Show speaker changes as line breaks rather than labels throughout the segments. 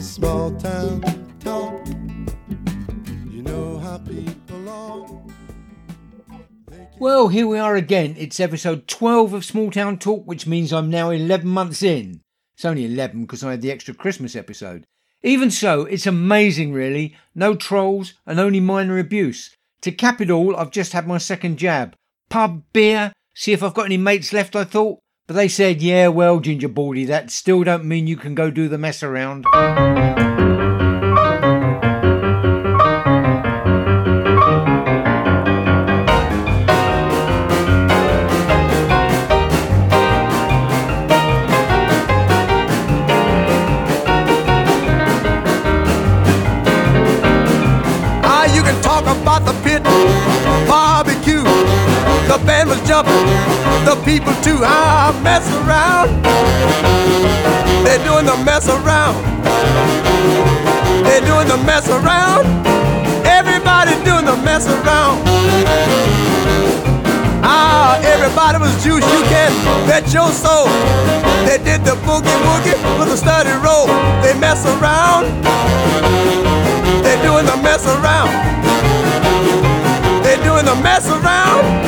small, small town talk. You know how people are.
Well, here we are again. It's episode 12 of Small Town Talk, which means I'm now 11 months in. It's only 11 because I had the extra Christmas episode. Even so, it's amazing, really. No trolls and only minor abuse. To cap it all, I've just had my second jab. Pub, beer, see if I've got any mates left, I thought. But they said, yeah, well, Ginger Baldy, that still don't mean you can go do the mess around.
The people too. Ah, mess around. They're doing the mess around. They're doing the mess around. Everybody doing the mess around. Ah, everybody was juice. You can bet your soul. They did the boogie woogie with a steady roll. They mess around. They're doing the mess around. They're doing the mess around.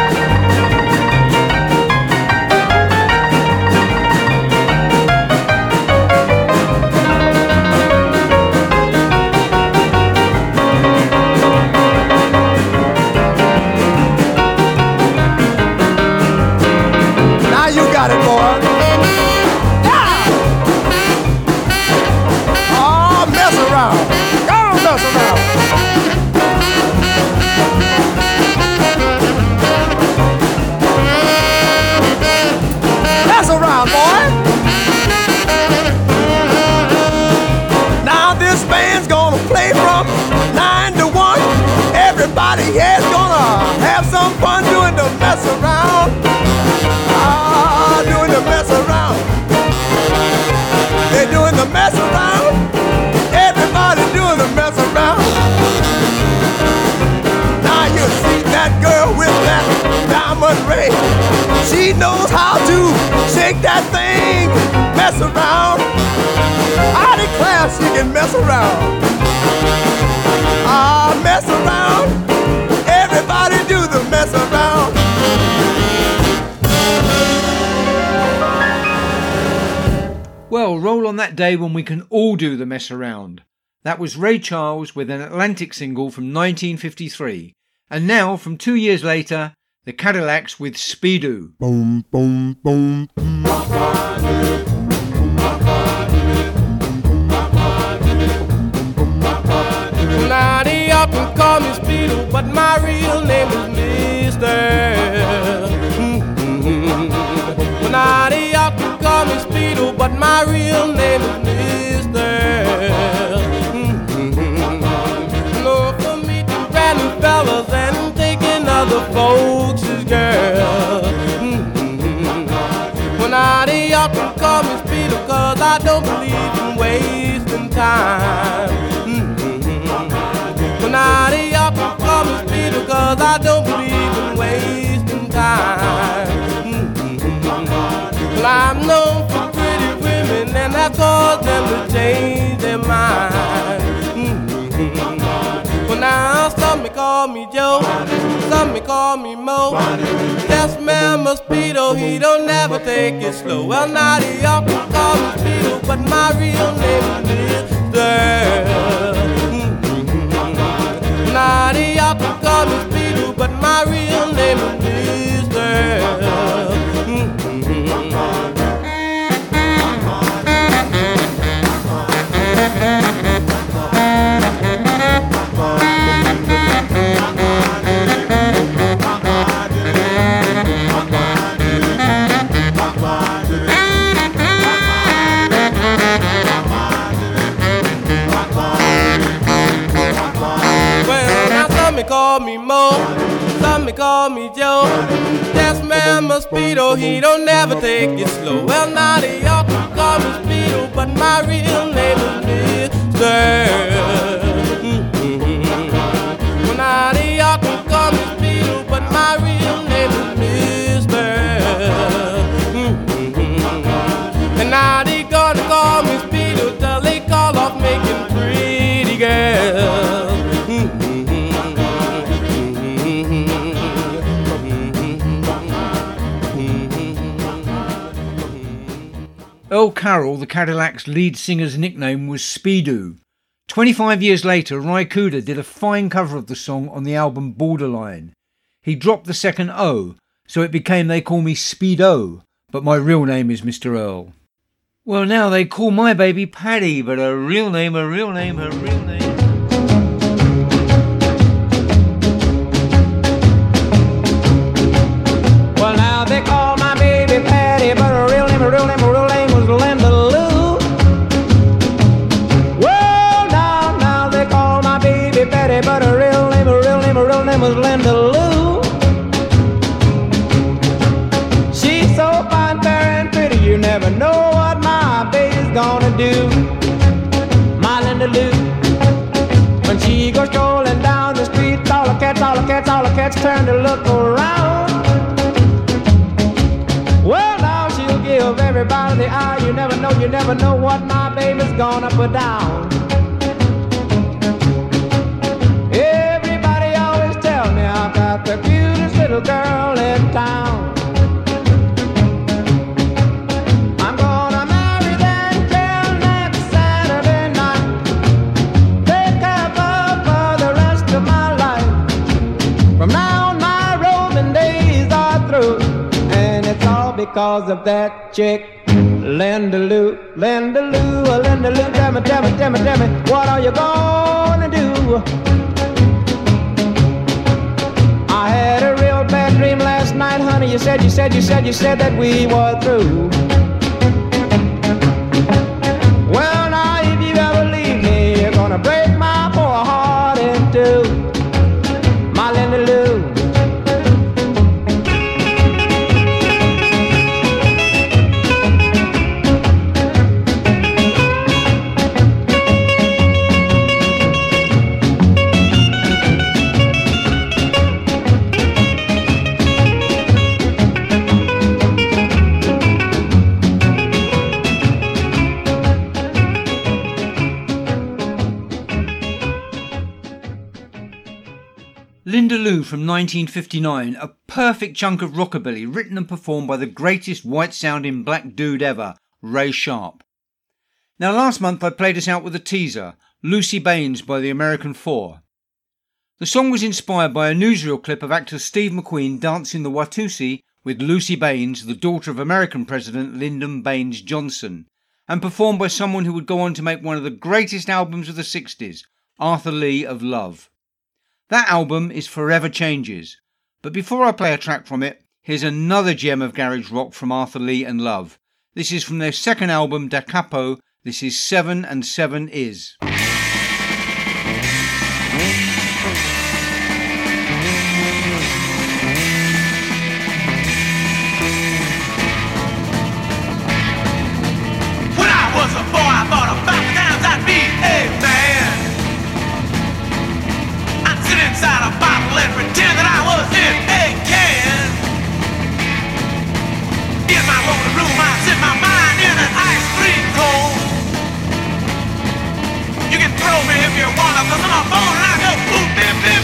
That thing, mess around. I declare she can mess around. Ah, mess around. Everybody do the mess around.
Well, roll on that day when we can all do the mess around. That was Ray Charles with an Atlantic single from 1953. And now, from two years later, the Cadillacs with Speedo.
Boom, boom, boom, boom.
Now they call me Speedo, but my real name is Mister. Mm-hmm. Call me Speedo, but my real name is Mister. Mm-hmm. No, for and folks' cause I don't believe in wasting time. Mm-hmm. Well, now they often call me Speedo, cause I don't believe in wasting time. Mm-hmm. Well, I'm known for pretty women, and that caused them to change their mind. Some may call me Joe, some may call me Mo. This man Mosquito, he don't never take it slow. Well, now they often call me call me Joe. That's man mosquito, he don't never take it slow. Well, now they all call me Speedo, but my real name is Mister.
Carroll, the Cadillacs' lead singer's nickname was Speedo. 25 years later, Ry Cooder did a fine cover of the song on the album Borderline. He dropped the second O, so it became They Call Me Speedo, but my real name is Mr. Earl. Well, now they call my baby Paddy, but her real name, her real name, her real name.
Down. Everybody always tell me I got the cutest little girl in town. I'm gonna marry them till next Saturday night. Take care for the rest of my life. From now on, my rolling days are through, and it's all because of that you said, that we were through.
From 1959, a perfect chunk of rockabilly written and performed by the greatest white sounding black dude ever, Ray Sharpe. Now, last month I played us out with a teaser, Lucy Baines by the American Four. The song was inspired by a newsreel clip of actor Steve McQueen dancing the Watusi with Lucy Baines, the daughter of American President Lyndon Baines Johnson, and performed by someone who would go on to make one of the greatest albums of the 60s, Arthur Lee of Love. That album is Forever Changes. But before I play a track from it, here's another gem of garage rock from Arthur Lee and Love. This is from their second album, Da Capo. This is Seven and Seven Is.
Inside a bottle and pretend that I was in a can. In my lonely room, I sit my mind in an ice cream cone. You can throw me if you want, cause I'm a bone and I go boop, bip, bip,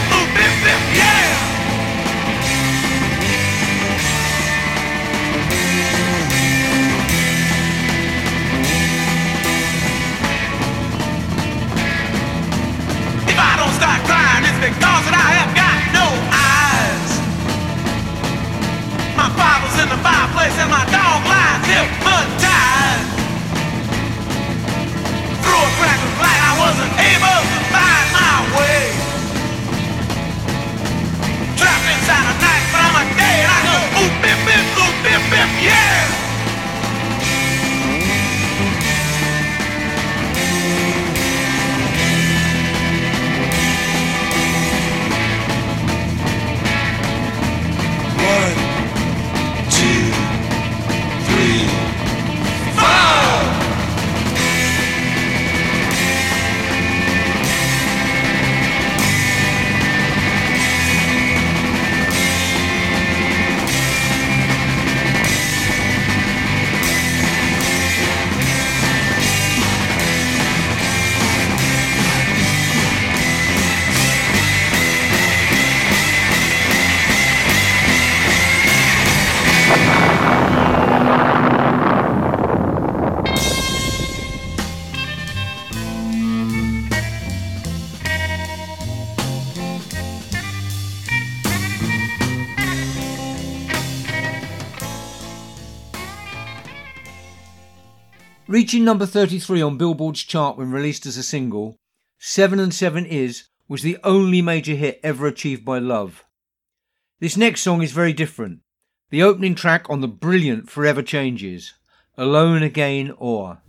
and my dog lies hypnotized. Through a crack of light, I wasn't able to find my way. Trapped inside a night, but I'm a day and I go oop, bip, bip, oop, bip, bip, yeah.
Reaching number 33 on Billboard's chart when released as a single, 7 and 7 Is was the only major hit ever achieved by Love. This next song is very different. The opening track on the brilliant Forever Changes, Alone Again or.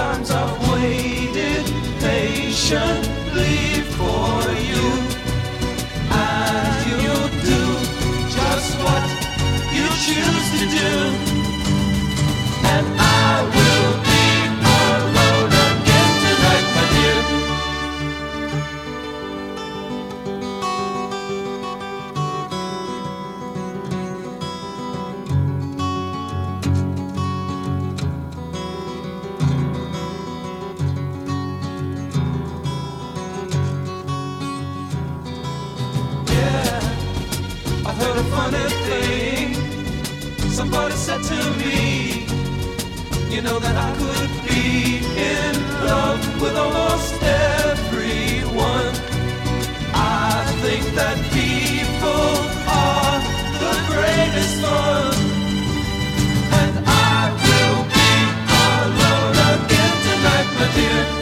Times I've waited patiently for you. And you'll do just what you choose to do. To me, you know that I could be in love with almost everyone. I think that people are the greatest fun. And I will be alone again tonight, my dear.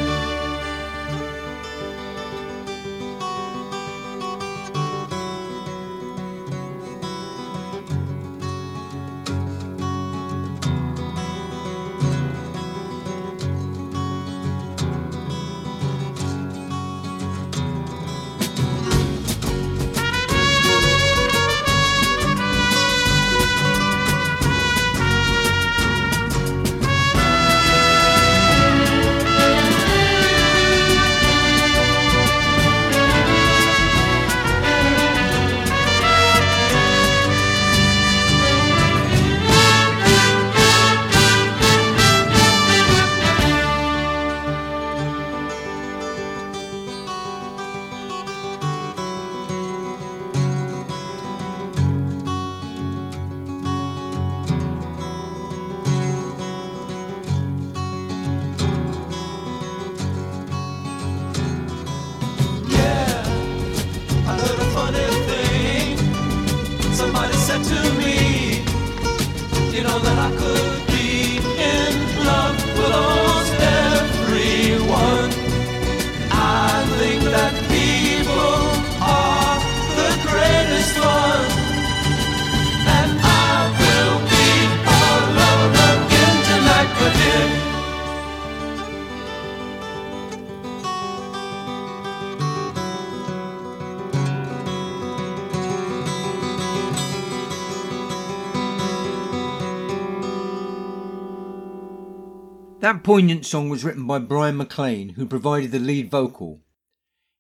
That
poignant song was written by Bryan MacLean, who provided the lead vocal.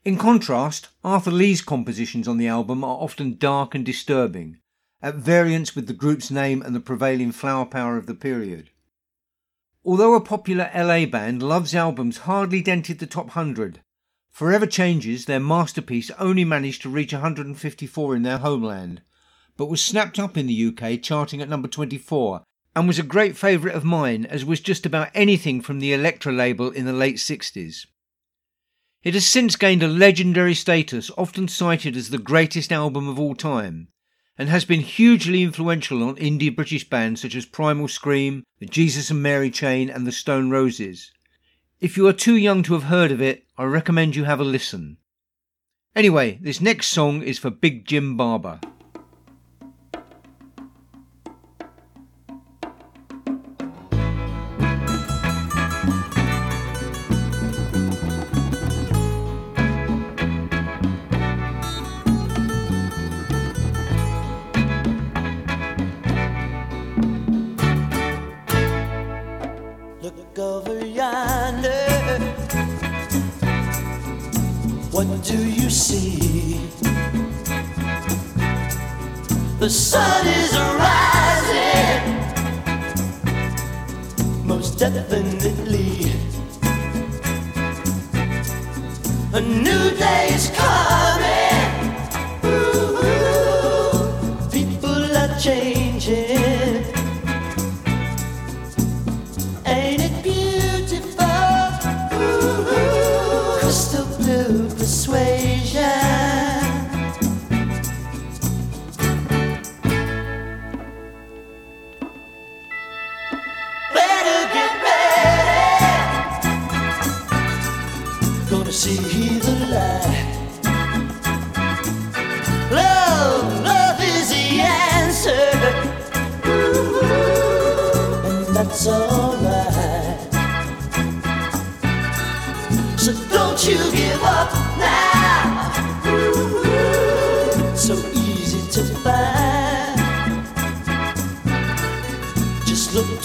In contrast, Arthur Lee's compositions on the album are often dark and disturbing, at variance with the group's name and the prevailing flower power of the period. Although a popular LA band, Love's albums hardly dented the top 100. Forever Changes, their masterpiece, only managed to reach 154 in their homeland, but was snapped up in the UK, charting at number 24, and was a great favourite of mine, as was just about anything from the Elektra label in the late 60s. It has since gained a legendary status, often cited as the greatest album of all time, and has been hugely influential on indie British bands such as Primal Scream, the Jesus and Mary Chain, and the Stone Roses. If you are too young to have heard of it, I recommend you have a listen. Anyway, this next song is for Big Jim Barber.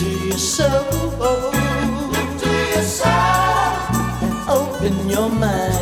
To your soul. Look to. And open your mind.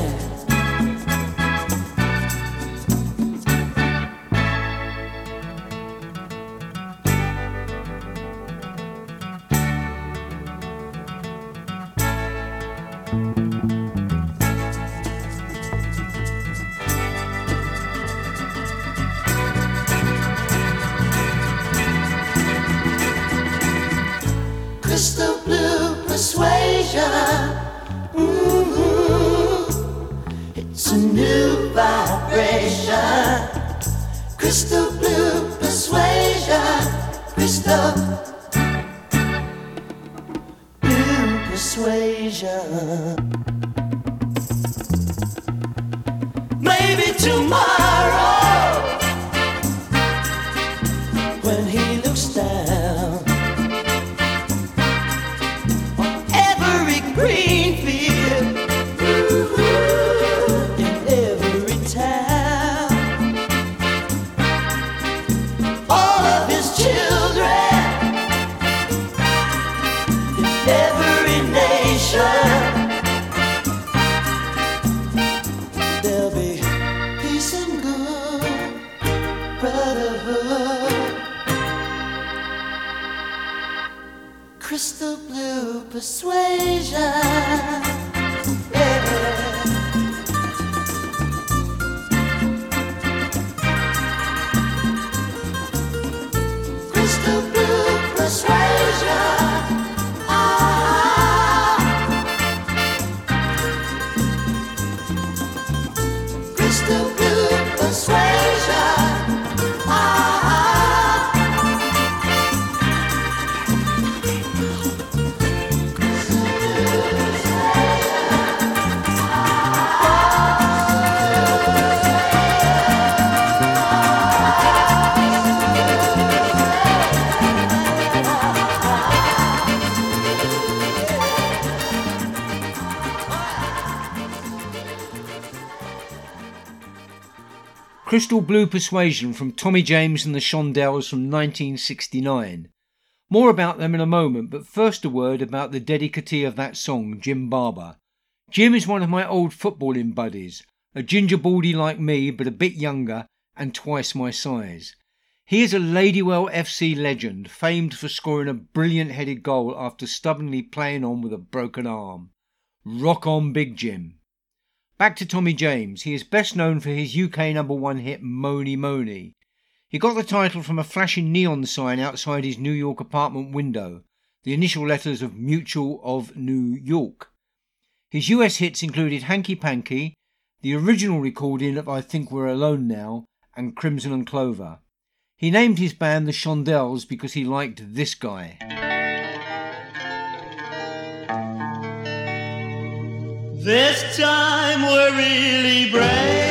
Crystal blue persuasion. Crystal Blue Persuasion
from Tommy James and the Shondells from 1969. More about them in a moment, but first a word about the dedicatee of that song, Jim Barber. Jim is one of my old footballing buddies, a ginger baldy like me, but a bit younger and twice my size. He is a Ladywell FC legend, famed for scoring a brilliant headed goal after stubbornly playing on with a broken arm. Rock on, Big Jim. Back to Tommy James. He is best known for his UK number one hit Mony Mony. He got the title from a flashing neon sign outside his New York apartment window, the initial letters of Mutual of New York. His US hits included Hanky Panky, the original recording of I Think We're Alone Now, and Crimson and Clover. He named his band the Shondells because he liked this guy.
This time we're really breaking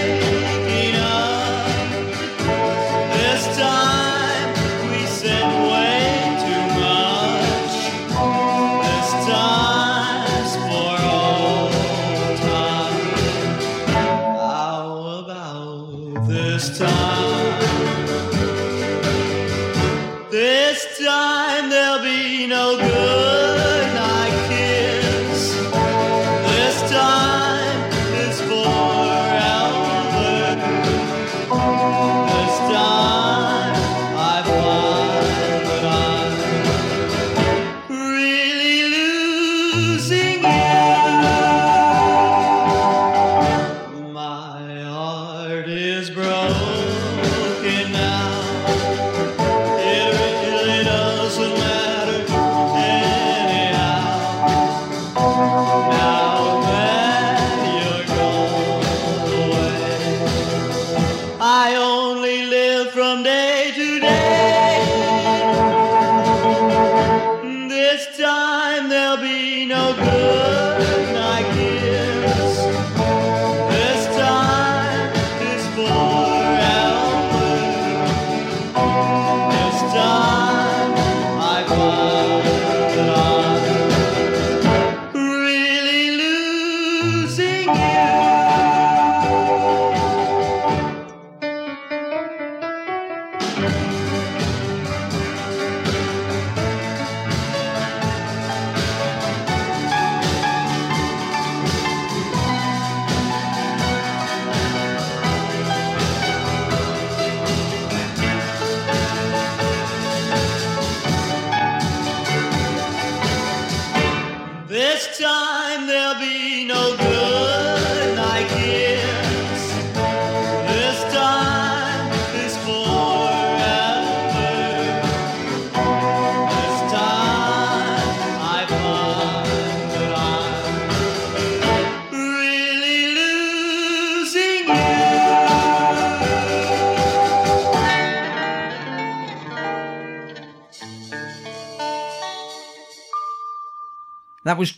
this time.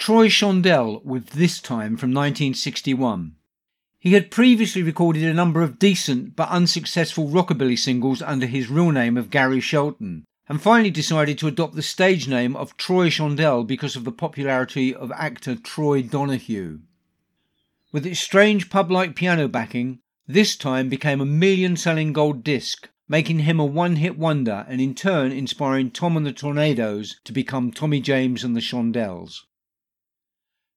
Troy Shondell with This Time from 1961. He had previously recorded a number of decent but unsuccessful rockabilly singles under his real name of Gary Shelton, and finally decided to adopt the stage name of Troy Shondell because of the popularity of actor Troy Donahue. With its strange pub like piano backing, This Time became a million selling gold disc, making him a one hit wonder and in turn inspiring Tom and the Tornadoes to become Tommy James and the Shondells.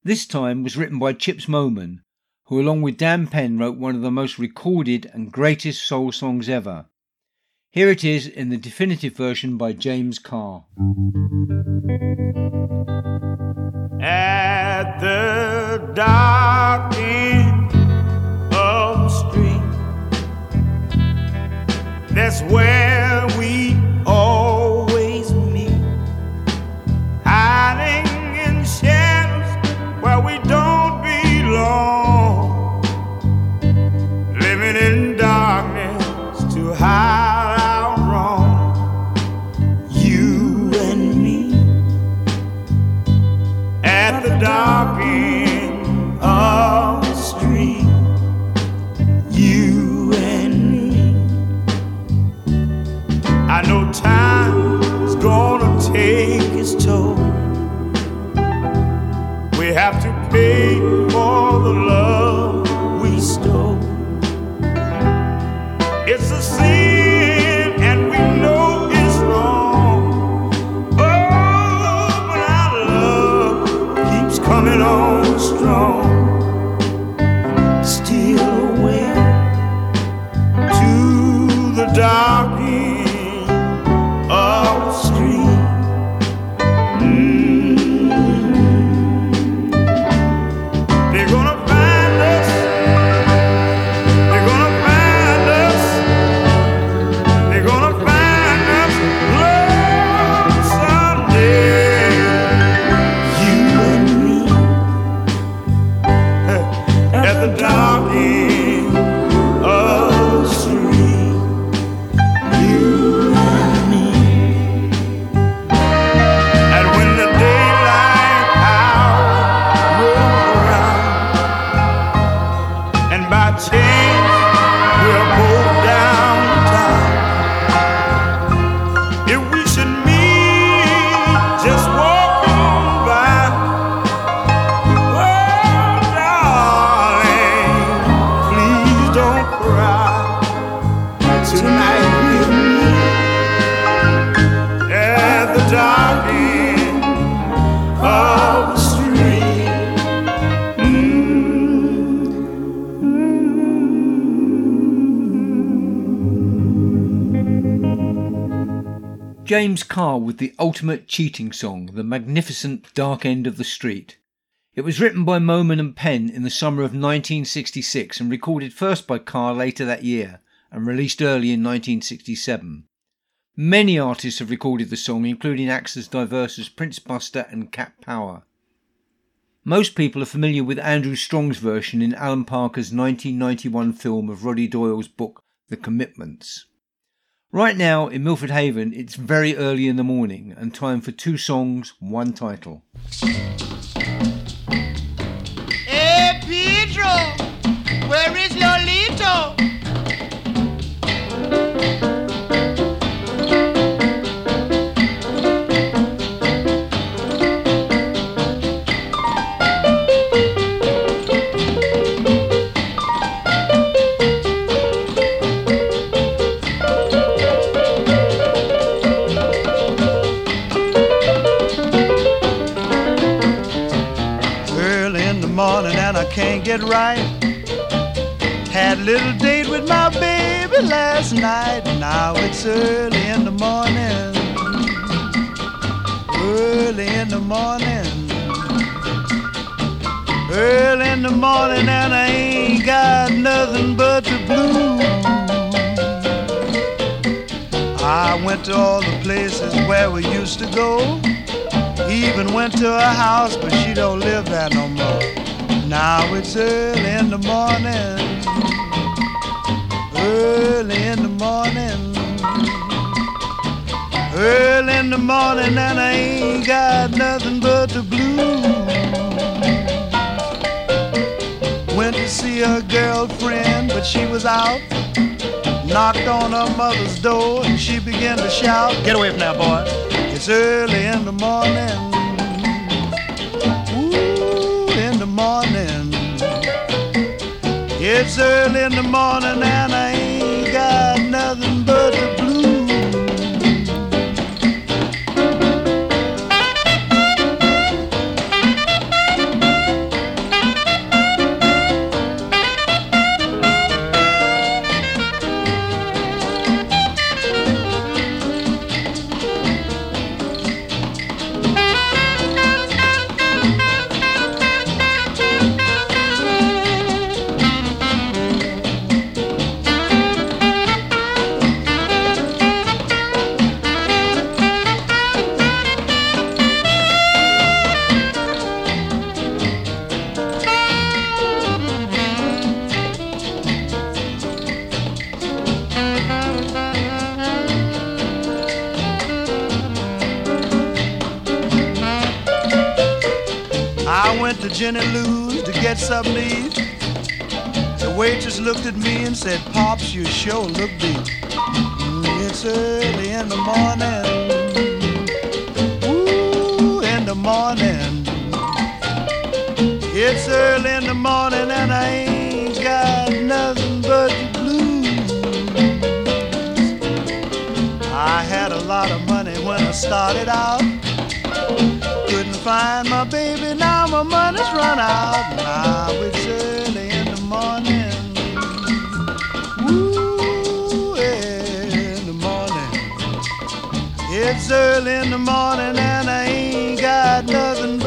This time was written by Chips Moman, who along with Dan Penn wrote one of the most recorded and greatest soul songs ever. Here it is in the definitive version by James Carr.
at the dark end of the street. That's where
Carr with the ultimate cheating song, The Magnificent Dark End of the Street. It was written by Moman and Penn in the summer of 1966 and recorded first by Carr later that year and released early in 1967. Many artists have recorded the song, including acts as diverse as Prince Buster and Cat Power. Most people are familiar with Andrew Strong's version in Alan Parker's 1991 film of Roddy Doyle's book The Commitments. Right now in Milford Haven, it's very early in the morning and time for two songs, one title.
I get right. Had a little date with my baby last night. Now it's early in the morning. Early in the morning. Early in the morning and I ain't got nothing but the blues. I went to all the places where we used to go. Even went to her house, but she don't live there no more. Now it's early in the morning. Early in the morning. Early in the morning and I ain't got nothing but the blues. Went to see her girlfriend, but she was out. Knocked on her mother's door and she began to shout, Get away from there, boy. It's early in the morning. It's early in the morning and I To get something to eat. The waitress looked at me and said, Pops, you sure look beat. Mm, it's early in the morning. Ooh, in the morning. It's early in the morning and I ain't got nothing but the blues. I had a lot of money when I started out. Find my baby, now my money's run out. Now it's early in the morning. Ooh, in the morning. It's early in the morning and I ain't got nothing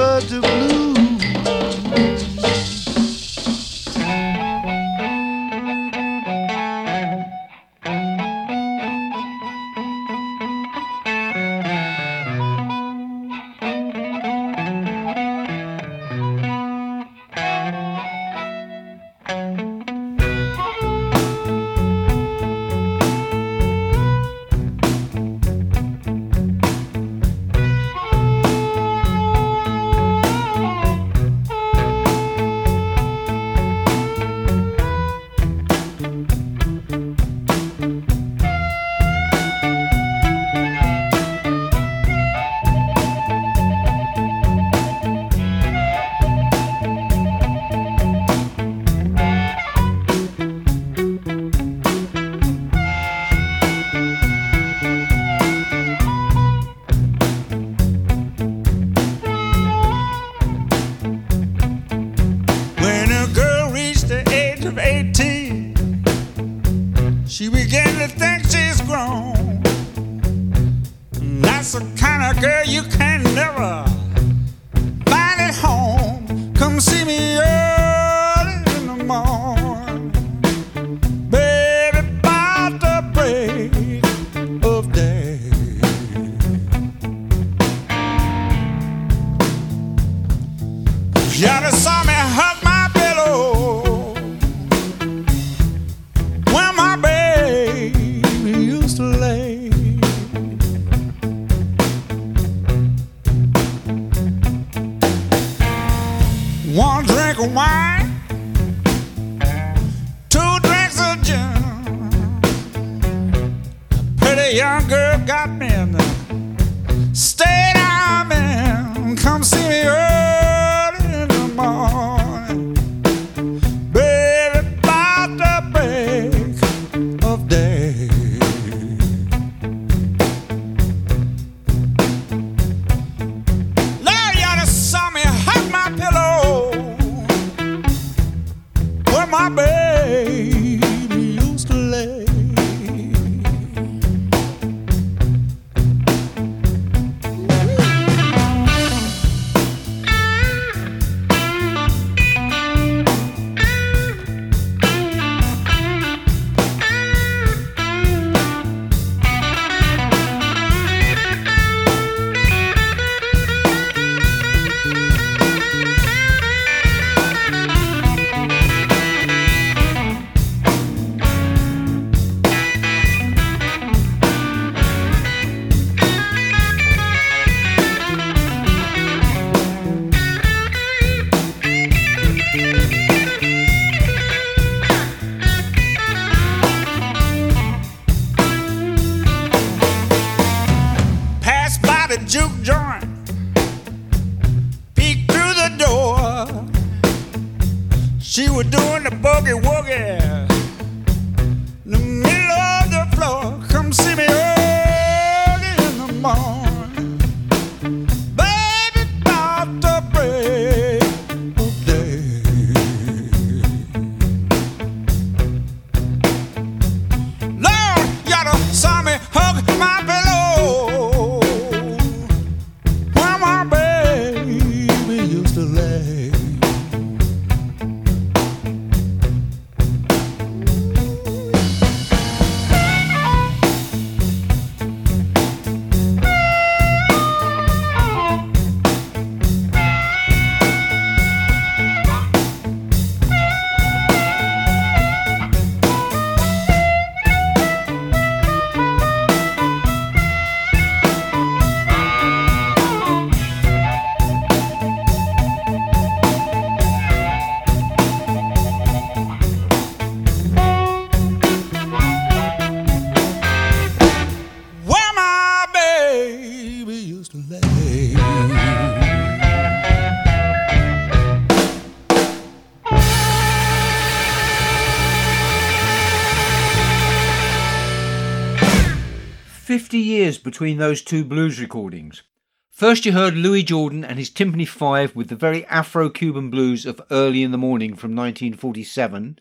between those two blues recordings. First, you heard Louis Jordan and his Tympany Five with the very Afro Cuban blues of Early in the Morning from 1947,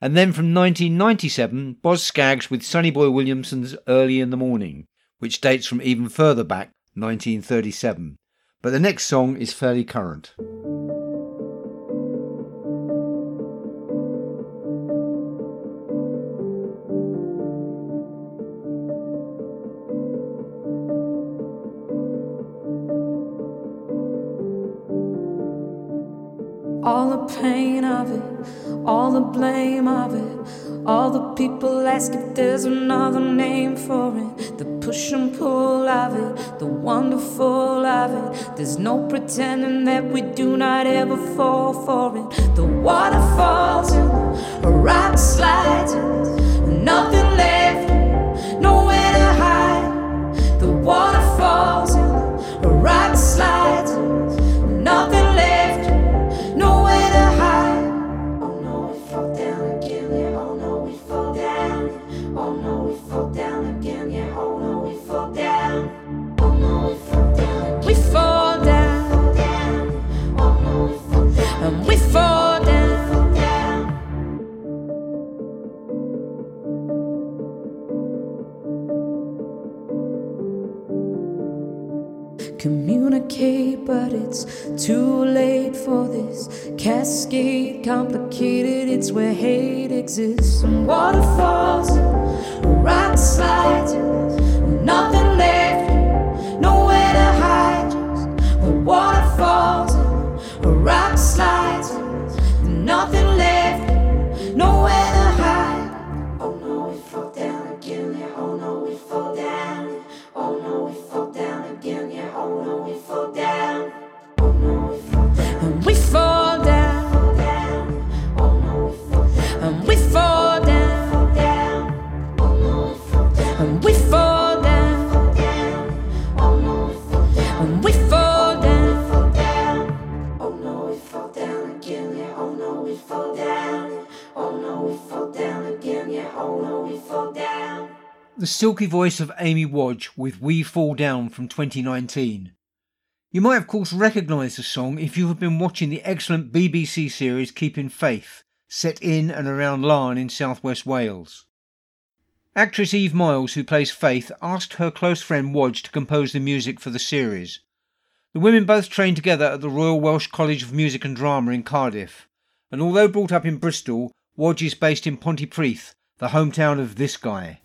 and then from 1997, Boz Scaggs with Sonny Boy Williamson's Early in the Morning, which dates from even further back, 1937. But the next song is fairly current.
All the blame of it, all the people ask if there's another name for it. The push and pull of it, the wonderful of it. There's no pretending that we do not ever fall for it. The waterfalls complicated, it's where hate exists. And waterfalls, rock slides,
The silky voice of Amy Wadge with We Fall Down from 2019. You might, of course, recognise the song if you have been watching the excellent BBC series Keeping Faith, set in and around Laugharne in southwest Wales. Actress Eve Miles, who plays Faith, asked her close friend Wadge to compose the music for the series. The women both trained together at the Royal Welsh College of Music and Drama in Cardiff, and although brought up in Bristol, Wadge is based in Pontypridd, the hometown of this guy.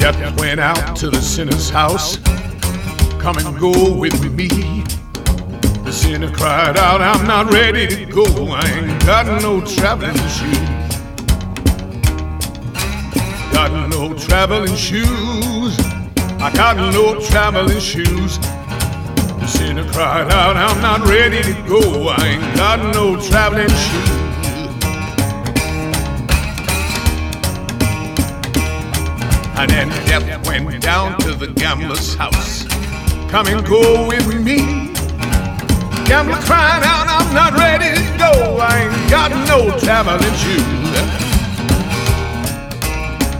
Yep, went out to the sinner's house. Come and go with me. The sinner cried out, I'm not ready to go. I ain't got no traveling shoes got no traveling shoes. I got no traveling shoes. The sinner cried out, I'm not ready to go. I ain't got no traveling shoes. And then Death went down to the gambler's house. Come and go with me. Gambler cried out, I'm not ready to go. I ain't got no traveling shoes.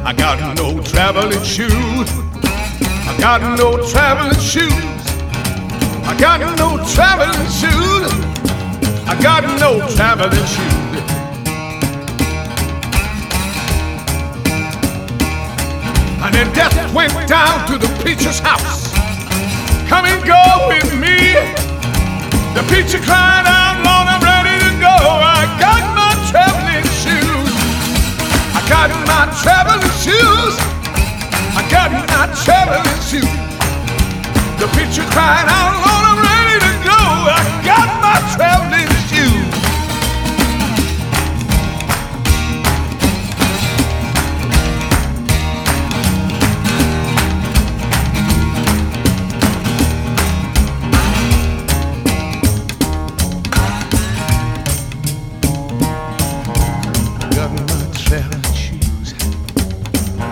I got no traveling shoes. I got no traveling shoes. I got no traveling shoes. I got no traveling shoes. And then death went down to the preacher's house. Come and go with me. The preacher cried out, Lord, I'm ready to go. I got my traveling shoes. I got my traveling shoes. I got my traveling shoes. The preacher cried out, Lord, I'm ready to go. I got my traveling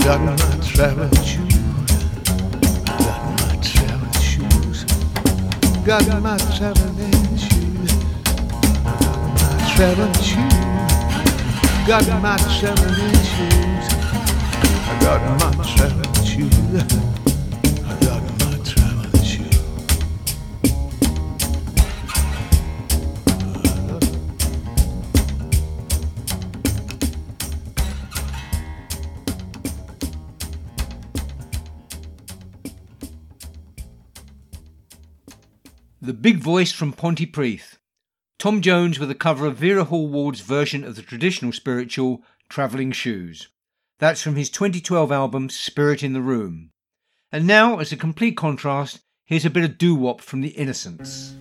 Got my traveling shoes. Got my traveling shoes. Got my traveling shoes. My traveling shoes. Got my traveling shoes. I got my traveling
The Big Voice from Pontypridd. Tom Jones with a cover of Vera Hall Ward's version of the traditional spiritual Travelling Shoes. That's from his 2012 album Spirit in the Room. And now, as a complete contrast, here's a bit of doo wop from The Innocents.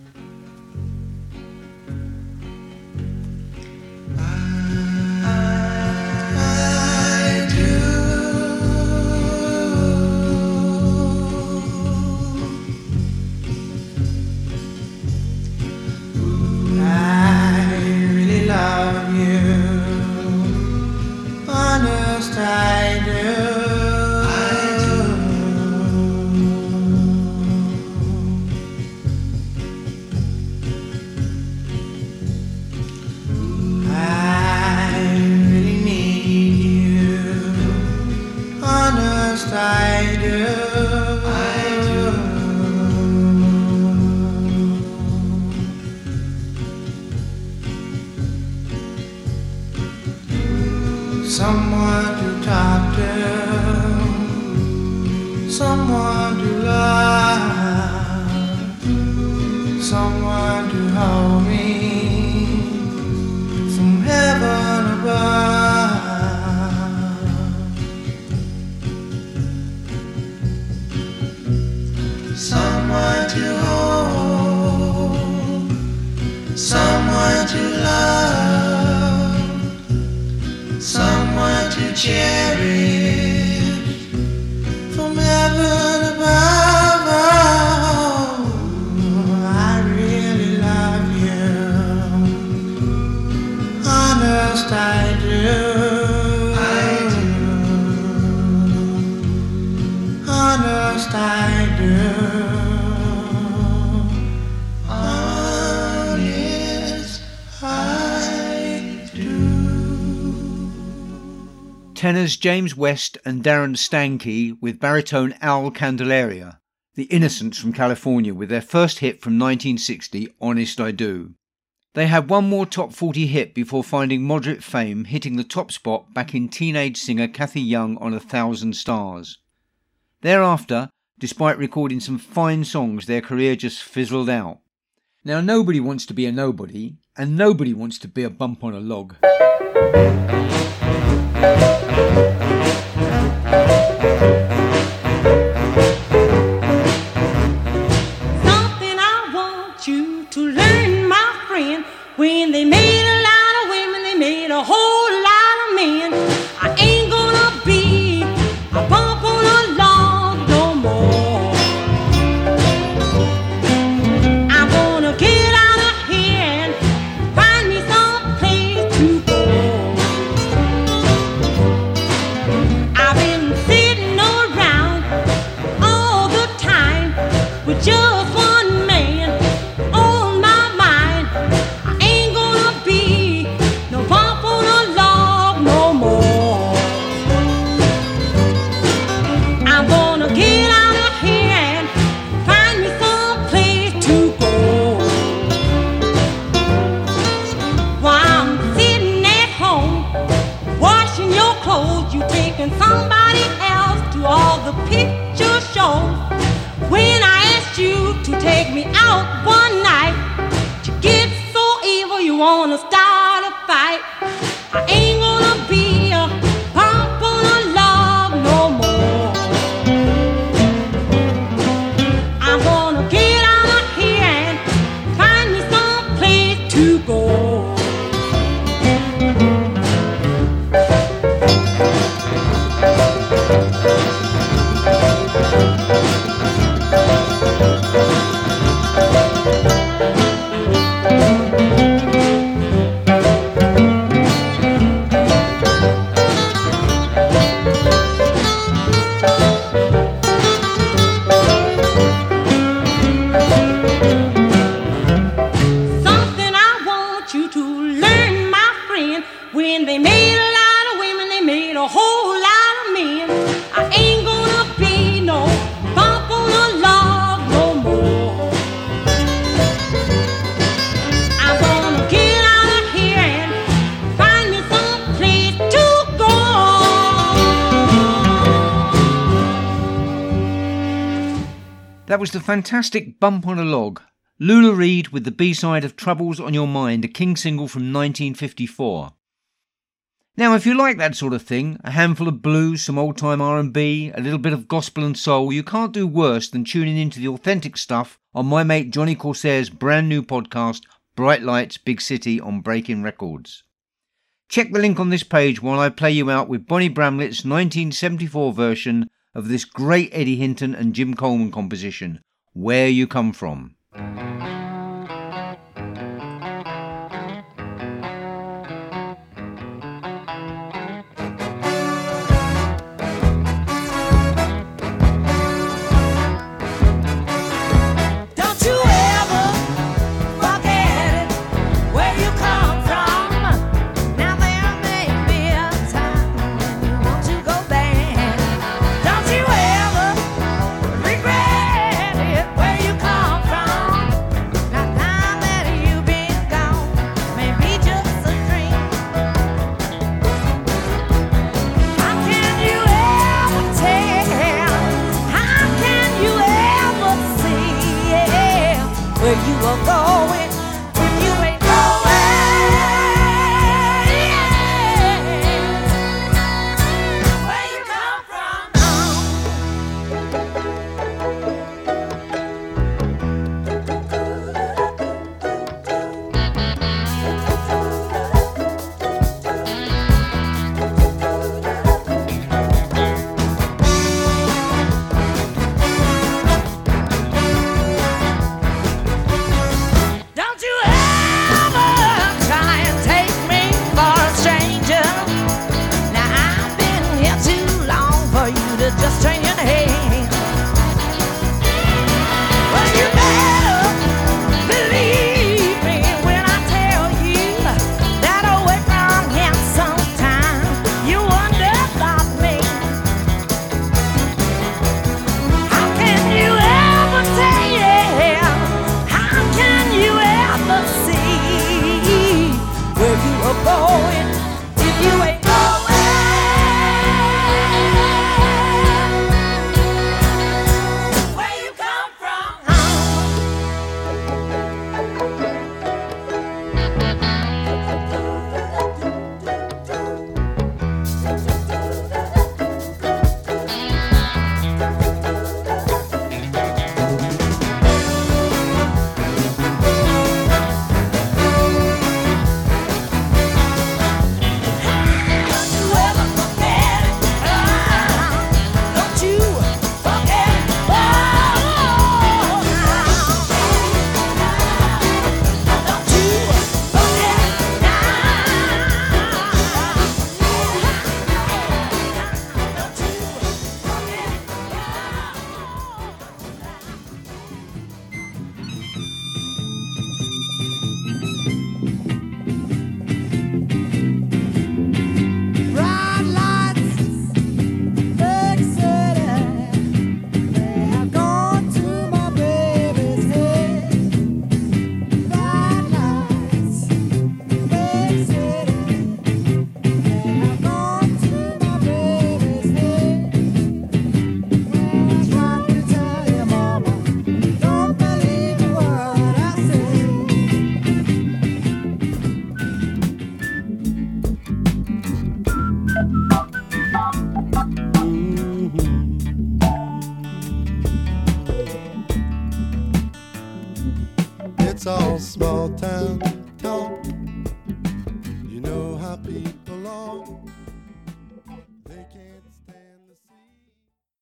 Tenors James West and Darron Stankey with baritone Al Candelaria, The Innocents from California, with their first hit from 1960, Honest I Do. They had one more top 40 hit before finding moderate fame, hitting the top spot back in teenage singer Kathy Young on A Thousand Stars. Thereafter, despite recording some fine songs, their career just fizzled out. Now, nobody wants to be a nobody, and nobody wants to be a bump on a log.
Something When they made a lot of women, they made a whole lot of men. I ain't gonna be no bump on a log no more. I'm gonna get out of here and find me some place to go.
That was the fantastic Bump on a Log. Lula Reed with the B-side of Troubles on Your Mind, a King single from 1954. Now, if you like that sort of thing, a handful of blues, some old-time R&B, a little bit of gospel and soul, you can't do worse than tuning into the authentic stuff on my mate Johnny Corsair's brand new podcast, Bright Lights, Big City on Breaking Records. Check the link on this page while I play you out with Bonnie Bramlett's 1974 version of this great Eddie Hinton and Jim Coleman composition, Where You Come From.